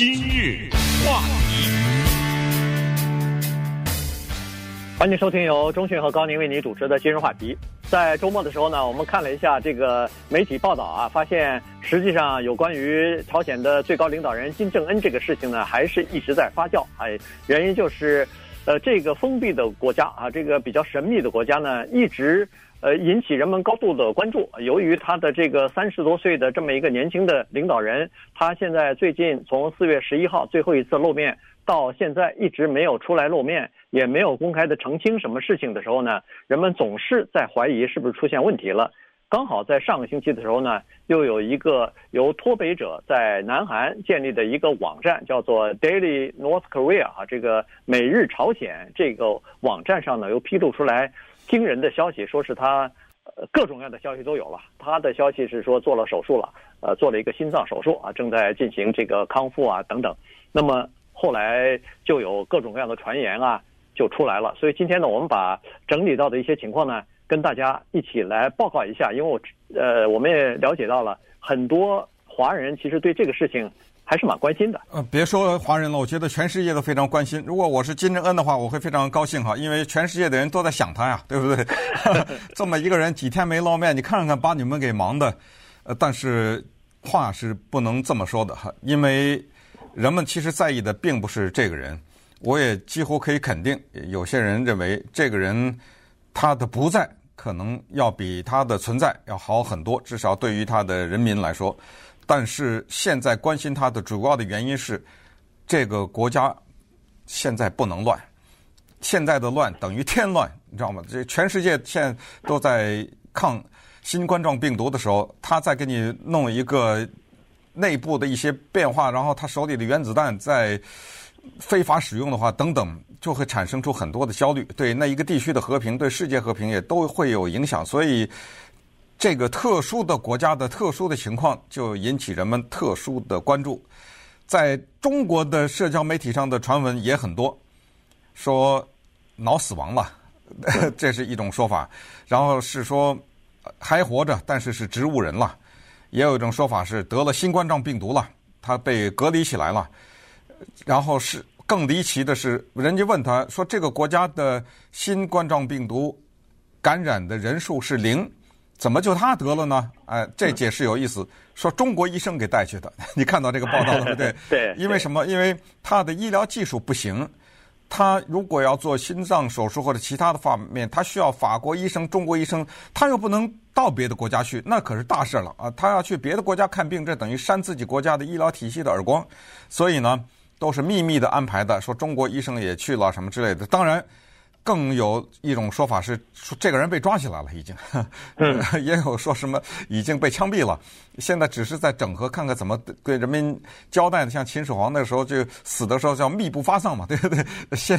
今日话题，欢迎收听由中讯和高宁为你主持的今日话题。在周末的时候呢，我们看了一下这个媒体报道啊，发现实际上有关于朝鲜的最高领导人金正恩这个事情呢，还是一直在发酵。哎，原因就是，呃，这个封闭的国家啊，这个比较神秘的国家呢，一直。呃，引起人们高度的关注。由于他的这个三十多岁的这么一个年轻的领导人，他现在最近从四月十一号最后一次露面到现在一直没有出来露面，也没有公开的澄清什么事情的时候呢，人们总是在怀疑是不是出现问题了。刚好在上个星期的时候呢，又有一个由脱北者在南韩建立的一个网站，叫做 Daily North Korea 啊，这个每日朝鲜这个网站上呢，又披露出来。惊人的消息，说是他，呃，各种各样的消息都有了。他的消息是说做了手术了，呃，做了一个心脏手术啊，正在进行这个康复啊等等。那么后来就有各种各样的传言啊，就出来了。所以今天呢，我们把整理到的一些情况呢，跟大家一起来报告一下。因为我，呃，我们也了解到了很多华人其实对这个事情。还是蛮关心的。呃，别说华人了，我觉得全世界都非常关心。如果我是金正恩的话，我会非常高兴哈，因为全世界的人都在想他呀，对不对？这么一个人几天没露面，你看看把你们给忙的。呃，但是话是不能这么说的哈，因为人们其实在意的并不是这个人。我也几乎可以肯定，有些人认为这个人他的不在可能要比它的存在要好很多，至少对于它的人民来说。但是现在关心它的主要的原因是，这个国家现在不能乱，现在的乱等于添乱，你知道吗？这全世界现都在抗新冠状病毒的时候，他再给你弄一个内部的一些变化，然后他手里的原子弹在非法使用的话，等等，就会产生出很多的焦虑，对那一个地区的和平，对世界和平也都会有影响，所以。这个特殊的国家的特殊的情况，就引起人们特殊的关注。在中国的社交媒体上的传闻也很多，说脑死亡了，这是一种说法。然后是说还活着，但是是植物人了。也有一种说法是得了新冠状病毒了，他被隔离起来了。然后是更离奇的是，人家问他说：“这个国家的新冠状病毒感染的人数是零。”怎么就他得了呢？哎，这解释有意思，说中国医生给带去的。你看到这个报道了，对 不对？对。因为什么？因为他的医疗技术不行，他如果要做心脏手术或者其他的方面，他需要法国医生、中国医生，他又不能到别的国家去，那可是大事了啊！他要去别的国家看病，这等于扇自己国家的医疗体系的耳光。所以呢，都是秘密的安排的，说中国医生也去了什么之类的。当然。更有一种说法是说，这个人被抓起来了，已经，嗯，也有说什么已经被枪毙了，现在只是在整合，看看怎么对人民交代的。像秦始皇那时候就死的时候叫秘不发丧嘛，对不对？先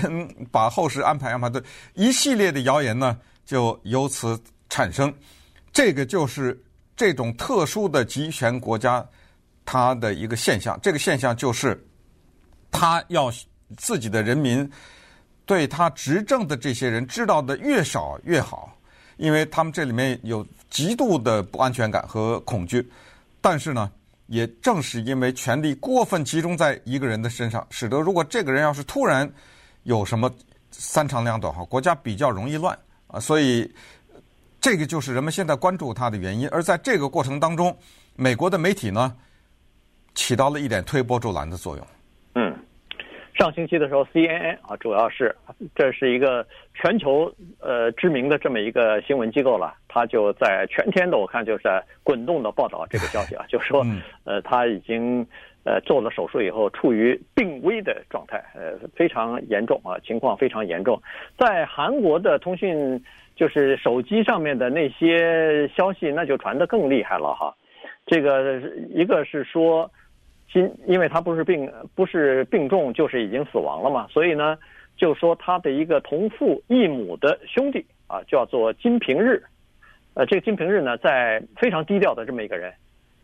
把后事安排安排。对，一系列的谣言呢，就由此产生。这个就是这种特殊的集权国家它的一个现象。这个现象就是，他要自己的人民。对他执政的这些人知道的越少越好，因为他们这里面有极度的不安全感和恐惧。但是呢，也正是因为权力过分集中在一个人的身上，使得如果这个人要是突然有什么三长两短哈，国家比较容易乱啊。所以这个就是人们现在关注他的原因。而在这个过程当中，美国的媒体呢，起到了一点推波助澜的作用。嗯。上星期的时候，CNN 啊，主要是这是一个全球呃知名的这么一个新闻机构了，它就在全天的我看就是在滚动的报道这个消息啊，就说呃他已经呃做了手术以后处于病危的状态，呃非常严重啊，情况非常严重。在韩国的通讯就是手机上面的那些消息，那就传得更厉害了哈。这个一个是说。金因为他不是病不是病重，就是已经死亡了嘛，所以呢，就说他的一个同父异母的兄弟啊，叫做金平日，呃，这个金平日呢，在非常低调的这么一个人，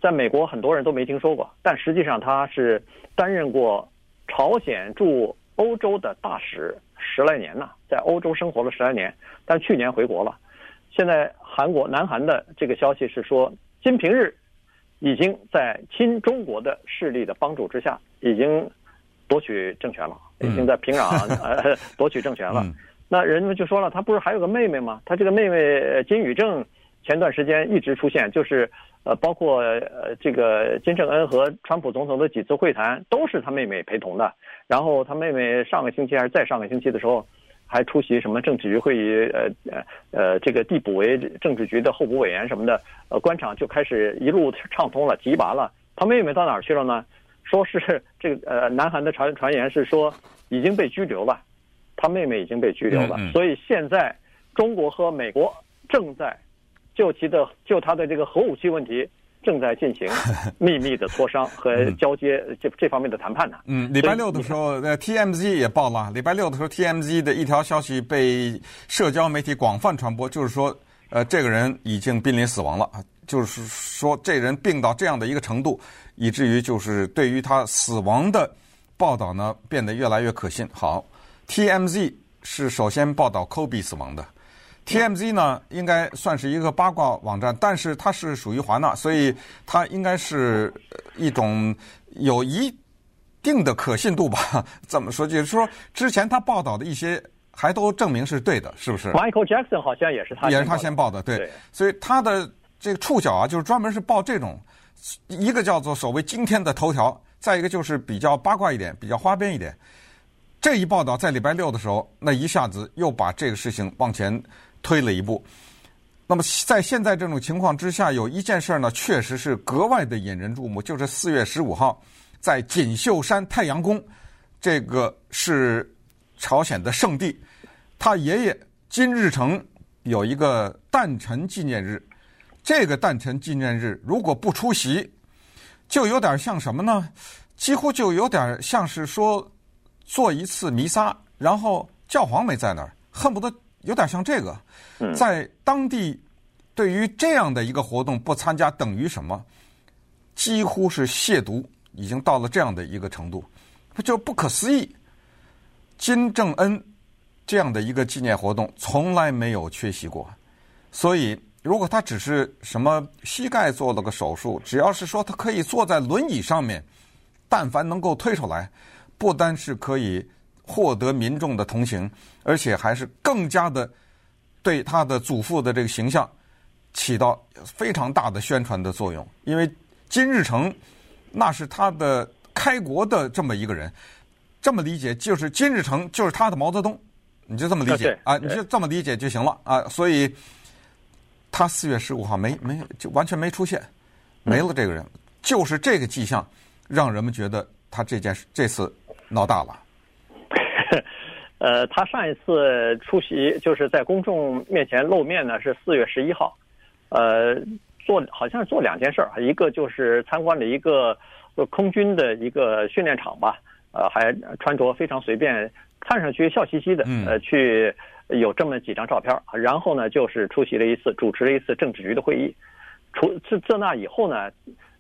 在美国很多人都没听说过，但实际上他是担任过朝鲜驻欧洲的大使十来年了，在欧洲生活了十来年，但去年回国了。现在韩国南韩的这个消息是说，金平日已经在亲中国的势力的帮助之下，已经夺取政权了，已经在平壤 呃夺取政权了。那人们就说了，他不是还有个妹妹吗？他这个妹妹金宇正前段时间一直出现，就是呃，包括呃这个金正恩和川普总统的几次会谈，都是他妹妹陪同的。然后他妹妹上个星期还是再上个星期的时候，还出席什么政治局会议，呃呃呃，这个递补为政治局的候补委员什么的，呃，官场就开始一路畅通了，提拔了。他妹妹到哪儿去了呢？说是 这个呃，南韩的传传言是说已经被拘留了。他妹妹已经被拘留了，嗯嗯，所以现在中国和美国正在就其的就他的这个核武器问题正在进行 秘密的磋商和交接这这方面的谈判呢。嗯，礼拜六的时候，呃，TMZ 也报了，礼拜六的时候，TMZ 的一条消息被社交媒体广泛传播，就是说，呃，这个人已经濒临死亡了，就是说，这人病到这样的一个程度，以至于就是对于他死亡的报道呢变得越来越可信。好。TMZ 是首先报道 Kobe 死亡的，TMZ 呢应该算是一个八卦网站，但是它是属于华纳，所以它应该是一种有一定的可信度吧？怎么说？就是说之前他报道的一些还都证明是对的，是不是？Michael Jackson 好像也是他，也是他先报的，对。对所以他的这个触角啊，就是专门是报这种，一个叫做所谓今天的头条，再一个就是比较八卦一点，比较花边一点。这一报道在礼拜六的时候，那一下子又把这个事情往前推了一步。那么在现在这种情况之下，有一件事呢，确实是格外的引人注目，就是四月十五号在锦绣山太阳宫，这个是朝鲜的圣地，他爷爷金日成有一个诞辰纪念日。这个诞辰纪念日如果不出席，就有点像什么呢？几乎就有点像是说。做一次弥撒，然后教皇没在那儿，恨不得有点像这个，在当地对于这样的一个活动不参加等于什么？几乎是亵渎，已经到了这样的一个程度，不就不可思议？金正恩这样的一个纪念活动从来没有缺席过，所以如果他只是什么膝盖做了个手术，只要是说他可以坐在轮椅上面，但凡能够推出来。不单是可以获得民众的同情，而且还是更加的对他的祖父的这个形象起到非常大的宣传的作用。因为金日成那是他的开国的这么一个人，这么理解就是金日成就是他的毛泽东，你就这么理解啊？你就这么理解就行了啊？所以他四月十五号没没就完全没出现，没了这个人，就是这个迹象让人们觉得他这件事这次。闹大了，呃，他上一次出席就是在公众面前露面呢，是四月十一号，呃，做好像是做两件事儿，一个就是参观了一个空军的一个训练场吧，呃，还穿着非常随便，看上去笑嘻嘻的，呃，去有这么几张照片，然后呢，就是出席了一次，主持了一次政治局的会议，除自自那以后呢。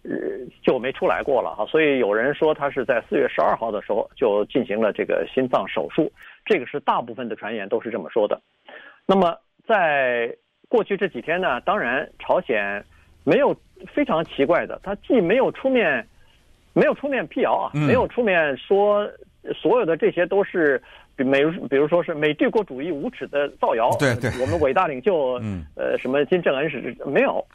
呃，就没出来过了哈，所以有人说他是在四月十二号的时候就进行了这个心脏手术，这个是大部分的传言都是这么说的。那么在过去这几天呢，当然朝鲜没有非常奇怪的，他既没有出面，没有出面辟谣啊，没有出面说所有的这些都是美，比如说是美帝国主义无耻的造谣，对对，我们伟大领袖，嗯呃，什么金正恩是没有，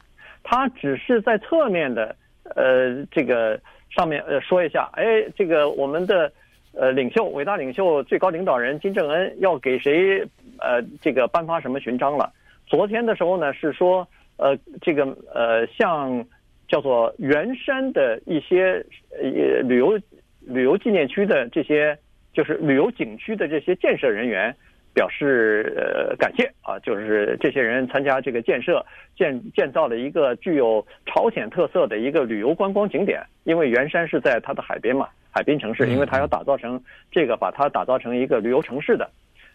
他只是在侧面的。呃，这个上面呃说一下，哎，这个我们的呃领袖，伟大领袖，最高领导人金正恩要给谁呃这个颁发什么勋章了？昨天的时候呢是说，呃这个呃像叫做元山的一些呃旅游旅游纪念区的这些，就是旅游景区的这些建设人员。表示呃感谢啊，就是这些人参加这个建设建建造了一个具有朝鲜特色的一个旅游观光景点，因为元山是在它的海边嘛，海滨城市，因为它要打造成这个，把它打造成一个旅游城市的，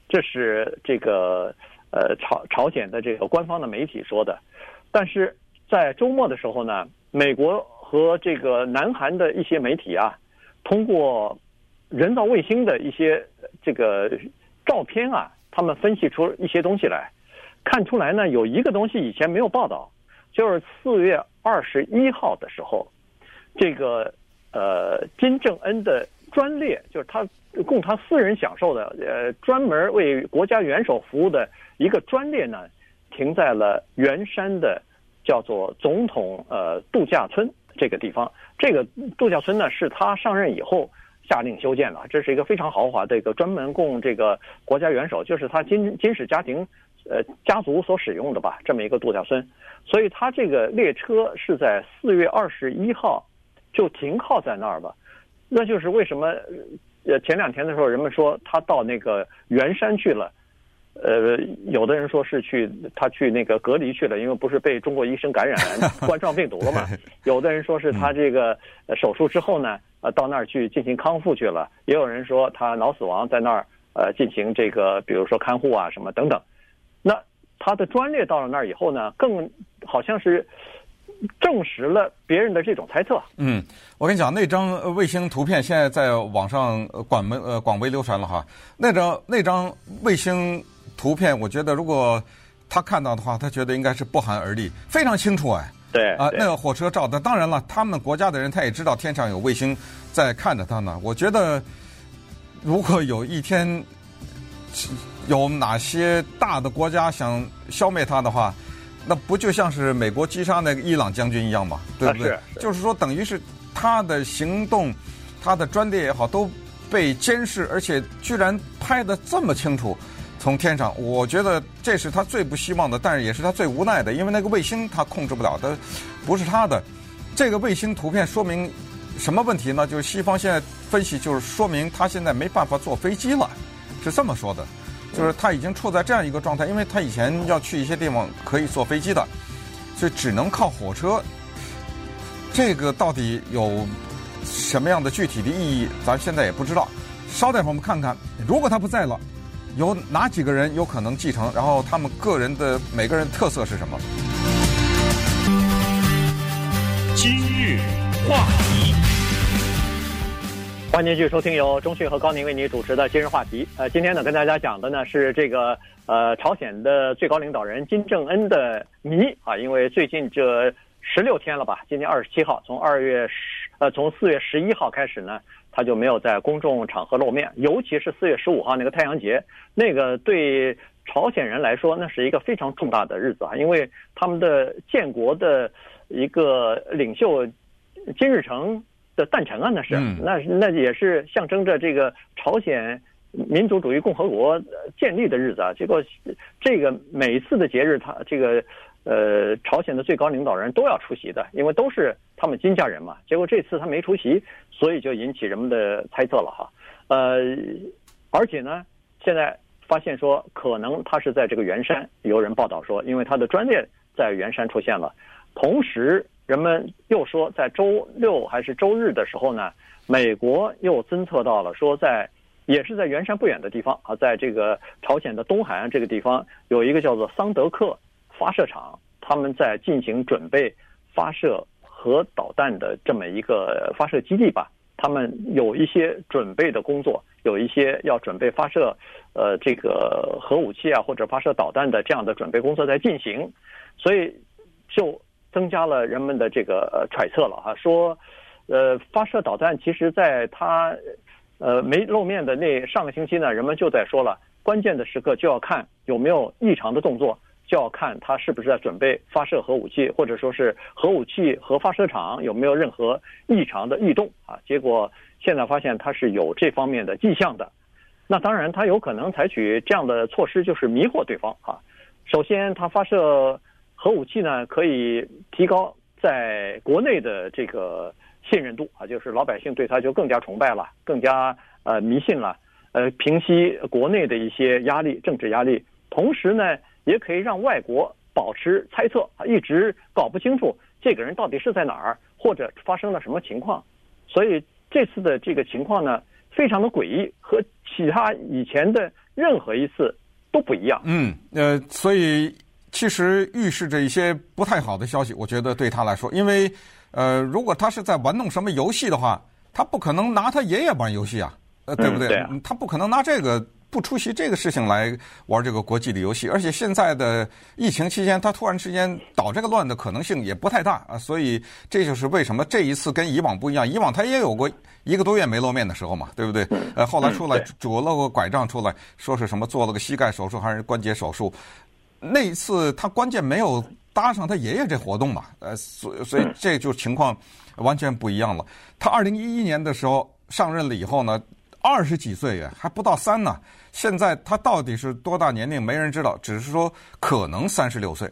这是这个呃朝朝鲜的这个官方的媒体说的，但是在周末的时候呢，美国和这个南韩的一些媒体啊，通过人造卫星的一些这个。照片啊，他们分析出一些东西来，看出来呢，有一个东西以前没有报道，就是四月二十一号的时候，这个呃金正恩的专列，就是他供他私人享受的，呃专门为国家元首服务的一个专列呢，停在了圆山的叫做总统呃度假村这个地方。这个度假村呢，是他上任以后下令修建了，这是一个非常豪华的一个专门供这个国家元首，就是他金金氏家庭。呃，家族所使用的吧，这么一个度假村，所以他这个列车是在四月二十一号就停靠在那儿吧。那就是为什么呃前两天的时候人们说他到那个圆山去了，呃，有的人说是去他去那个隔离去了，因为不是被中国医生感染 冠状病毒了嘛。有的人说是他这个手术之后呢，呃，到那儿去进行康复去了。也有人说他脑死亡在那儿呃进行这个，比如说看护啊什么等等。那他的专列到了那儿以后呢，更好像是证实了别人的这种猜测。嗯，我跟你讲，那张卫星图片现在在网上广门呃广为流传了哈。那张那张卫星图片，我觉得如果他看到的话，他觉得应该是不寒而栗，非常清楚哎。对啊，那个火车照的，当然了，他们国家的人他也知道天上有卫星在看着他呢。我觉得如果有一天。有哪些大的国家想消灭他的话，那不就像是美国击杀那个伊朗将军一样吗？对不对？啊、是是就是说，等于是他的行动，他的专列也好，都被监视，而且居然拍的这么清楚，从天上。我觉得这是他最不希望的，但是也是他最无奈的，因为那个卫星他控制不了的，不是他的。这个卫星图片说明什么问题呢？就是西方现在分析，就是说明他现在没办法坐飞机了，是这么说的。就是他已经处在这样一个状态，因为他以前要去一些地方可以坐飞机的，所以只能靠火车。这个到底有什么样的具体的意义，咱现在也不知道。稍待会儿我们看看，如果他不在了，有哪几个人有可能继承？然后他们个人的每个人特色是什么？今日话题。欢迎继续收听由中讯和高宁为你主持的今日话题。呃，今天呢，跟大家讲的呢是这个呃朝鲜的最高领导人金正恩的谜啊，因为最近这十六天了吧，今天二十七号，从二月十呃从四月十一号开始呢，他就没有在公众场合露面，尤其是四月十五号那个太阳节，那个对朝鲜人来说那是一个非常重大的日子啊，因为他们的建国的一个领袖金日成。的诞辰啊，那是，那那也是象征着这个朝鲜民族主义共和国建立的日子啊。结果，这个每一次的节日，他这个呃朝鲜的最高领导人都要出席的，因为都是他们金家人嘛。结果这次他没出席，所以就引起人们的猜测了哈。呃，而且呢，现在发现说可能他是在这个圆山，有人报道说，因为他的专列在圆山出现了，同时。人们又说，在周六还是周日的时候呢，美国又侦测到了，说在也是在圆山不远的地方啊，在这个朝鲜的东海岸这个地方，有一个叫做桑德克发射场，他们在进行准备发射核导弹的这么一个发射基地吧。他们有一些准备的工作，有一些要准备发射呃这个核武器啊或者发射导弹的这样的准备工作在进行，所以就。增加了人们的这个揣测了哈，说，呃，发射导弹，其实在他，呃，没露面的那上个星期呢，人们就在说了，关键的时刻就要看有没有异常的动作，就要看他是不是在准备发射核武器，或者说是核武器核发射场有没有任何异常的异动啊。结果现在发现他是有这方面的迹象的，那当然他有可能采取这样的措施，就是迷惑对方啊。首先他发射。核武器呢，可以提高在国内的这个信任度啊，就是老百姓对他就更加崇拜了，更加呃迷信了，呃，平息国内的一些压力，政治压力。同时呢，也可以让外国保持猜测啊，一直搞不清楚这个人到底是在哪儿，或者发生了什么情况。所以这次的这个情况呢，非常的诡异，和其他以前的任何一次都不一样。嗯，呃，所以。其实预示着一些不太好的消息，我觉得对他来说，因为，呃，如果他是在玩弄什么游戏的话，他不可能拿他爷爷玩游戏啊，呃，对不对？嗯，对啊。他不可能拿这个不出席这个事情来玩这个国际的游戏。而且现在的疫情期间，他突然之间捣这个乱的可能性也不太大啊。所以这就是为什么这一次跟以往不一样。以往他也有过一个多月没露面的时候嘛，对不对？呃，后来出来拄了个拐杖出来，说是什么做了个膝盖手术还是关节手术。那一次他关键没有搭上他爷爷这活动嘛，呃，所以所以这就情况完全不一样了。他二零一一年的时候上任了以后呢，二十几岁呀，还不到三呢。现在他到底是多大年龄，没人知道，只是说可能三十六岁。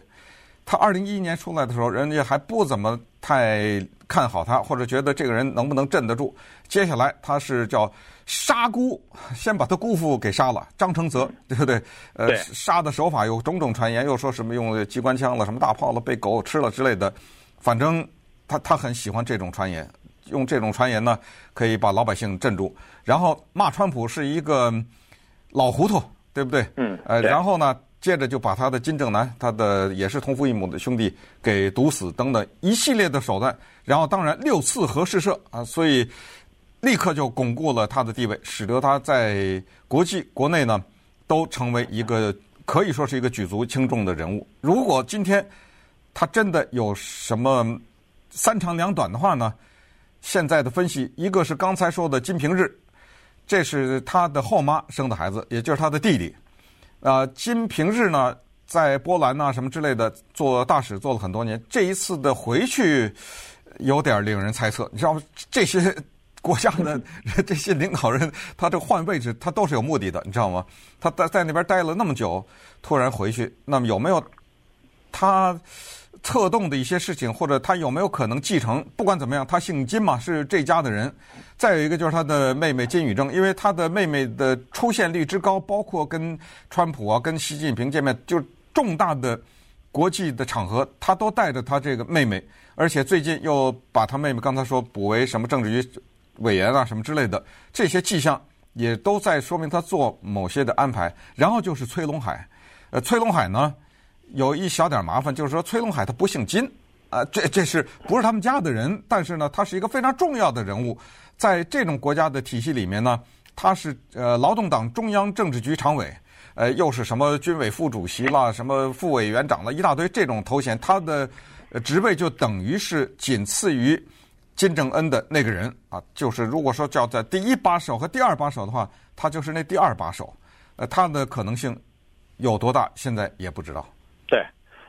他二零一一年出来的时候，人家还不怎么太看好他，或者觉得这个人能不能镇得住。接下来他是叫。杀姑，先把他姑父给杀了，张承泽，对不对？呃，杀的手法有种种传言，又说什么用机关枪了，什么大炮了，被狗吃了之类的。反正他他很喜欢这种传言，用这种传言呢，可以把老百姓镇住。然后骂川普是一个老糊涂，对不对？嗯。呃，然后呢，接着就把他的金正男，他的也是同父异母的兄弟给毒死，等等一系列的手段。然后当然六次核试射啊，所以。立刻就巩固了他的地位，使得他在国际国内呢都成为一个可以说是一个举足轻重的人物。如果今天他真的有什么三长两短的话呢？现在的分析，一个是刚才说的金平日，这是他的后妈生的孩子，也就是他的弟弟。呃，金平日呢在波兰呐什么之类的做大使做了很多年，这一次的回去有点令人猜测。你知道吗？这些。国家的 这些领导人，他这换位置，他都是有目的的，你知道吗？他在在那边待了那么久，突然回去，那么有没有他策动的一些事情，或者他有没有可能继承？不管怎么样，他姓金嘛，是这家的人。再有一个就是他的妹妹金宇正，因为他的妹妹的出现率之高，包括跟川普啊、跟习近平见面，就重大的国际的场合，他都带着他这个妹妹，而且最近又把他妹妹刚才说补为什么政治局。委员啊，什么之类的，这些迹象也都在说明他做某些的安排。然后就是崔龙海，呃，崔龙海呢有一小点麻烦，就是说崔龙海他不姓金，啊、这这是不是他们家的人？但是呢，他是一个非常重要的人物，在这种国家的体系里面呢，他是呃劳动党中央政治局常委，呃，又是什么军委副主席啦，什么副委员长了，一大堆这种头衔，他的职位就等于是仅次于。金正恩的那个人啊，就是如果说叫在第一把手和第二把手的话，他就是那第二把手。呃，他的可能性有多大，现在也不知道。对，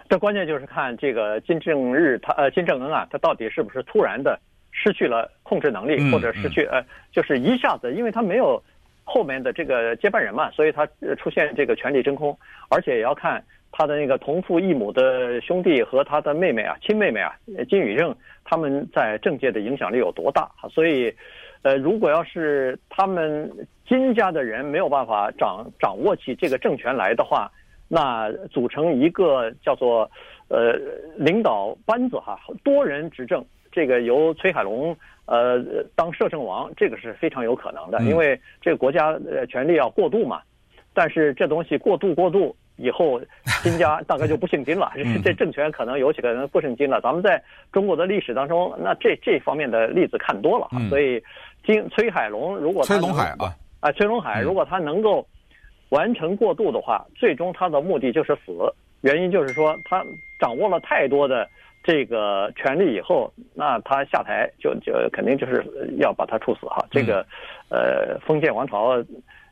这关键就是看这个金正日他呃金正恩啊，他到底是不是突然的失去了控制能力，嗯、或者失去呃，就是一下子，因为他没有后面的这个接班人嘛，所以他出现这个权力真空，而且也要看。他的那个同父异母的兄弟和他的妹妹啊，亲妹妹啊，金宇正，他们在政界的影响力有多大？所以，呃，如果要是他们金家的人没有办法掌掌握起这个政权来的话，那组成一个叫做呃领导班子哈，多人执政，这个由崔海龙呃当摄政王，这个是非常有可能的，因为这个国家呃权力要过渡嘛。但是这东西过渡过渡。以后金家 大概就不姓金了，这政权可能有几个人不姓金了。咱们在中国的历史当中，那这这方面的例子看多了，所以金崔海龙如果崔龙海啊啊崔龙海如果他能够完成过渡的话，最终他的目的就是死。原因就是说他掌握了太多的这个权利以后，那他下台就就肯定就是要把他处死哈。这个呃封建王朝。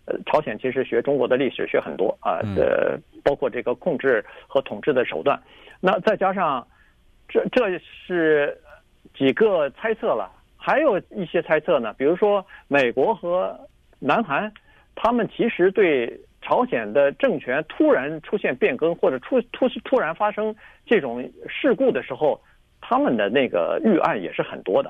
呃，朝鲜其实学中国的历史学很多啊，呃，包括这个控制和统治的手段。那再加上，这这是几个猜测了，还有一些猜测呢。比如说，美国和南韩，他们其实对朝鲜的政权突然出现变更或者出突突然发生这种事故的时候，他们的那个预案也是很多的。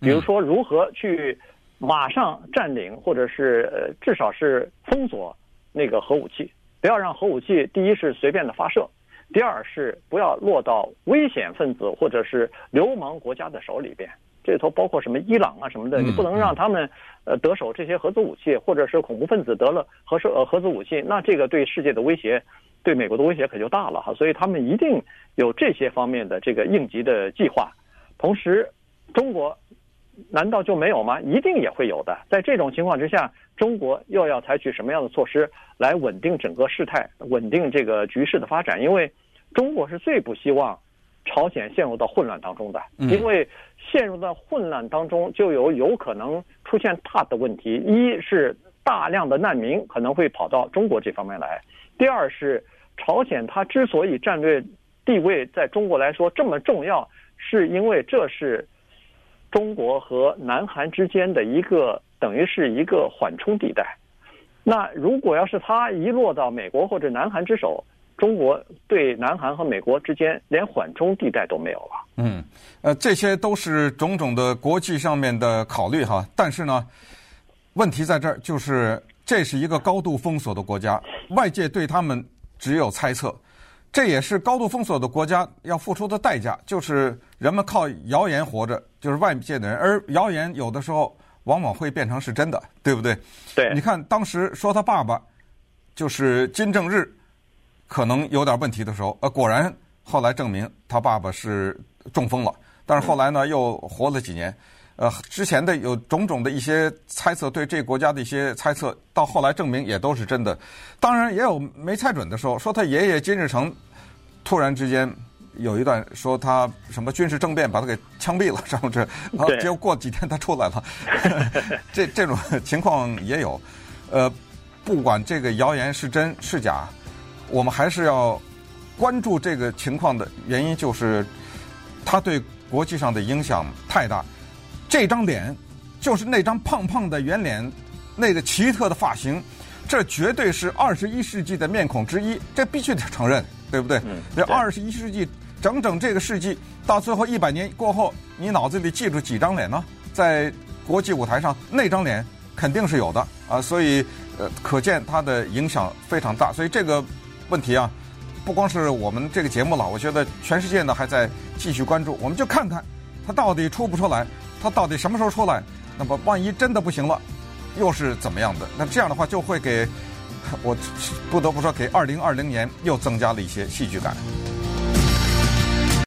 比如说，如何去。马上占领，或者是呃，至少是封锁那个核武器，不要让核武器第一是随便的发射，第二是不要落到危险分子或者是流氓国家的手里边。这里头包括什么伊朗啊什么的，你不能让他们呃得手这些核子武器，或者是恐怖分子得了核射呃核子武器，那这个对世界的威胁，对美国的威胁可就大了哈。所以他们一定有这些方面的这个应急的计划。同时，中国。难道就没有吗？一定也会有的。在这种情况之下，中国又要采取什么样的措施来稳定整个事态、稳定这个局势的发展？因为中国是最不希望朝鲜陷入到混乱当中的，因为陷入到混乱当中就有有可能出现大的问题。一是大量的难民可能会跑到中国这方面来；第二是朝鲜它之所以战略地位在中国来说这么重要，是因为这是。中国和南韩之间的一个等于是一个缓冲地带，那如果要是它一落到美国或者南韩之手，中国对南韩和美国之间连缓冲地带都没有了。嗯，呃，这些都是种种的国际上面的考虑哈，但是呢，问题在这儿就是这是一个高度封锁的国家，外界对他们只有猜测。这也是高度封锁的国家要付出的代价，就是人们靠谣言活着，就是外界的人，而谣言有的时候往往会变成是真的，对不对？对。你看当时说他爸爸就是金正日可能有点问题的时候，呃，果然后来证明他爸爸是中风了，但是后来呢又活了几年。呃，之前的有种种的一些猜测，对这个国家的一些猜测，到后来证明也都是真的。当然也有没猜准的时候，说他爷爷金日成突然之间有一段说他什么军事政变把他给枪毙了，然后这，然后结果过几天他出来了，这这种情况也有。呃，不管这个谣言是真是假，我们还是要关注这个情况的原因，就是他对国际上的影响太大。这张脸就是那张胖胖的圆脸，那个奇特的发型，这绝对是二十一世纪的面孔之一，这必须得承认，对不对？这二十一世纪整整这个世纪到最后一百年过后，你脑子里记住几张脸呢？在国际舞台上，那张脸肯定是有的啊，所以呃，可见它的影响非常大。所以这个问题啊，不光是我们这个节目了，我觉得全世界呢还在继续关注，我们就看看它到底出不出来。它到底什么时候出来？那么万一真的不行了，又是怎么样的？那这样的话就会给我不得不说，给二零二零年又增加了一些戏剧感。